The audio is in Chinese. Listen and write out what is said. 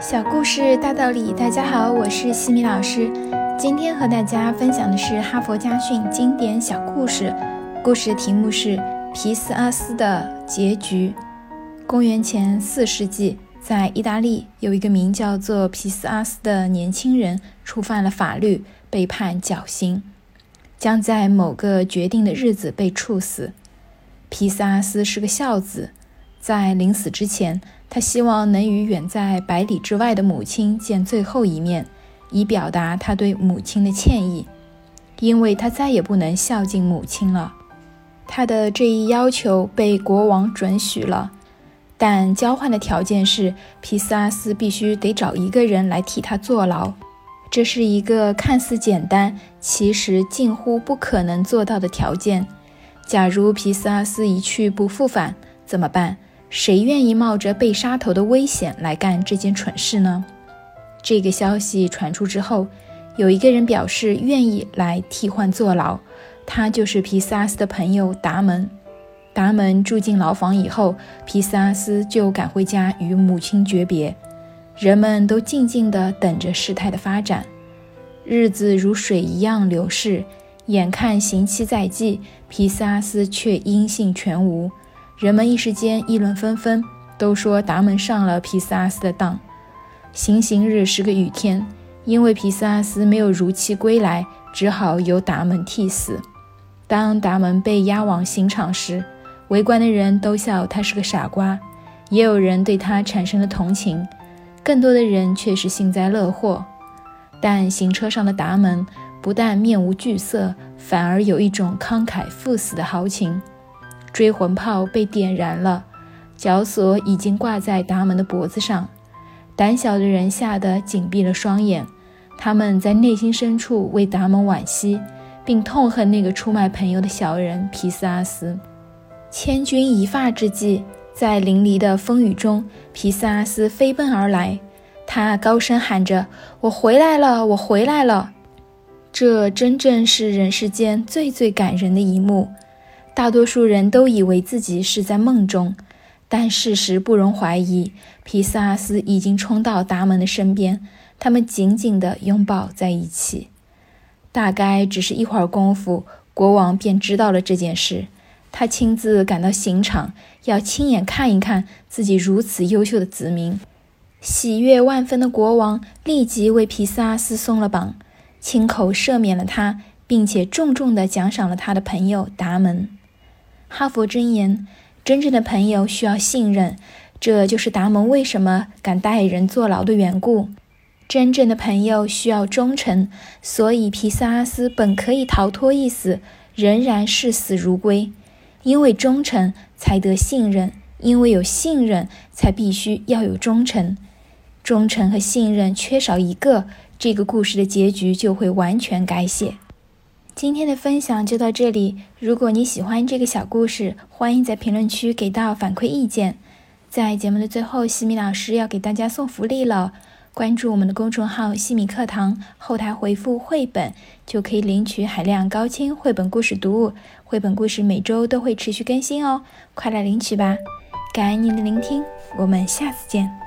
小故事大道理，大家好，我是西米老师。今天和大家分享的是哈佛家训经典小故事，故事的题目是皮斯阿斯的结局。公元前四世纪，在意大利有一个名叫做皮斯阿斯的年轻人，触犯了法律，被判绞刑，将在某个决定的日子被处死。皮斯阿斯是个孝子，在临死之前。他希望能与远在百里之外的母亲见最后一面，以表达他对母亲的歉意，因为他再也不能孝敬母亲了。他的这一要求被国王准许了，但交换的条件是皮斯阿斯必须得找一个人来替他坐牢。这是一个看似简单，其实近乎不可能做到的条件。假如皮斯阿斯一去不复返，怎么办？谁愿意冒着被杀头的危险来干这件蠢事呢？这个消息传出之后，有一个人表示愿意来替换坐牢，他就是皮斯阿斯的朋友达门。达门住进牢房以后，皮斯阿斯就赶回家与母亲诀别。人们都静静地等着事态的发展，日子如水一样流逝，眼看刑期在即，皮斯阿斯却音信全无。人们一时间议论纷纷，都说达门上了皮斯阿斯的当。行刑日是个雨天，因为皮斯阿斯没有如期归来，只好由达门替死。当达门被押往刑场时，围观的人都笑他是个傻瓜，也有人对他产生了同情，更多的人却是幸灾乐祸。但行车上的达门不但面无惧色，反而有一种慷慨赴死的豪情。追魂炮被点燃了，绞索已经挂在达蒙的脖子上。胆小的人吓得紧闭了双眼，他们在内心深处为达蒙惋惜，并痛恨那个出卖朋友的小人皮斯阿斯。千钧一发之际，在淋漓的风雨中，皮斯阿斯飞奔而来，他高声喊着：“我回来了，我回来了！”这真正是人世间最最感人的一幕。大多数人都以为自己是在梦中，但事实不容怀疑。皮斯阿斯已经冲到达蒙的身边，他们紧紧地拥抱在一起。大概只是一会儿功夫，国王便知道了这件事。他亲自赶到刑场，要亲眼看一看自己如此优秀的子民。喜悦万分的国王立即为皮斯阿斯松了绑，亲口赦免了他，并且重重地奖赏了他的朋友达蒙。哈佛箴言：真正的朋友需要信任，这就是达蒙为什么敢带人坐牢的缘故。真正的朋友需要忠诚，所以皮萨阿斯本可以逃脱一死，仍然视死如归。因为忠诚才得信任，因为有信任才必须要有忠诚。忠诚和信任缺少一个，这个故事的结局就会完全改写。今天的分享就到这里。如果你喜欢这个小故事，欢迎在评论区给到反馈意见。在节目的最后，西米老师要给大家送福利了。关注我们的公众号“西米课堂”，后台回复“绘本”就可以领取海量高清绘本故事读物。绘本故事每周都会持续更新哦，快来领取吧！感恩您的聆听，我们下次见。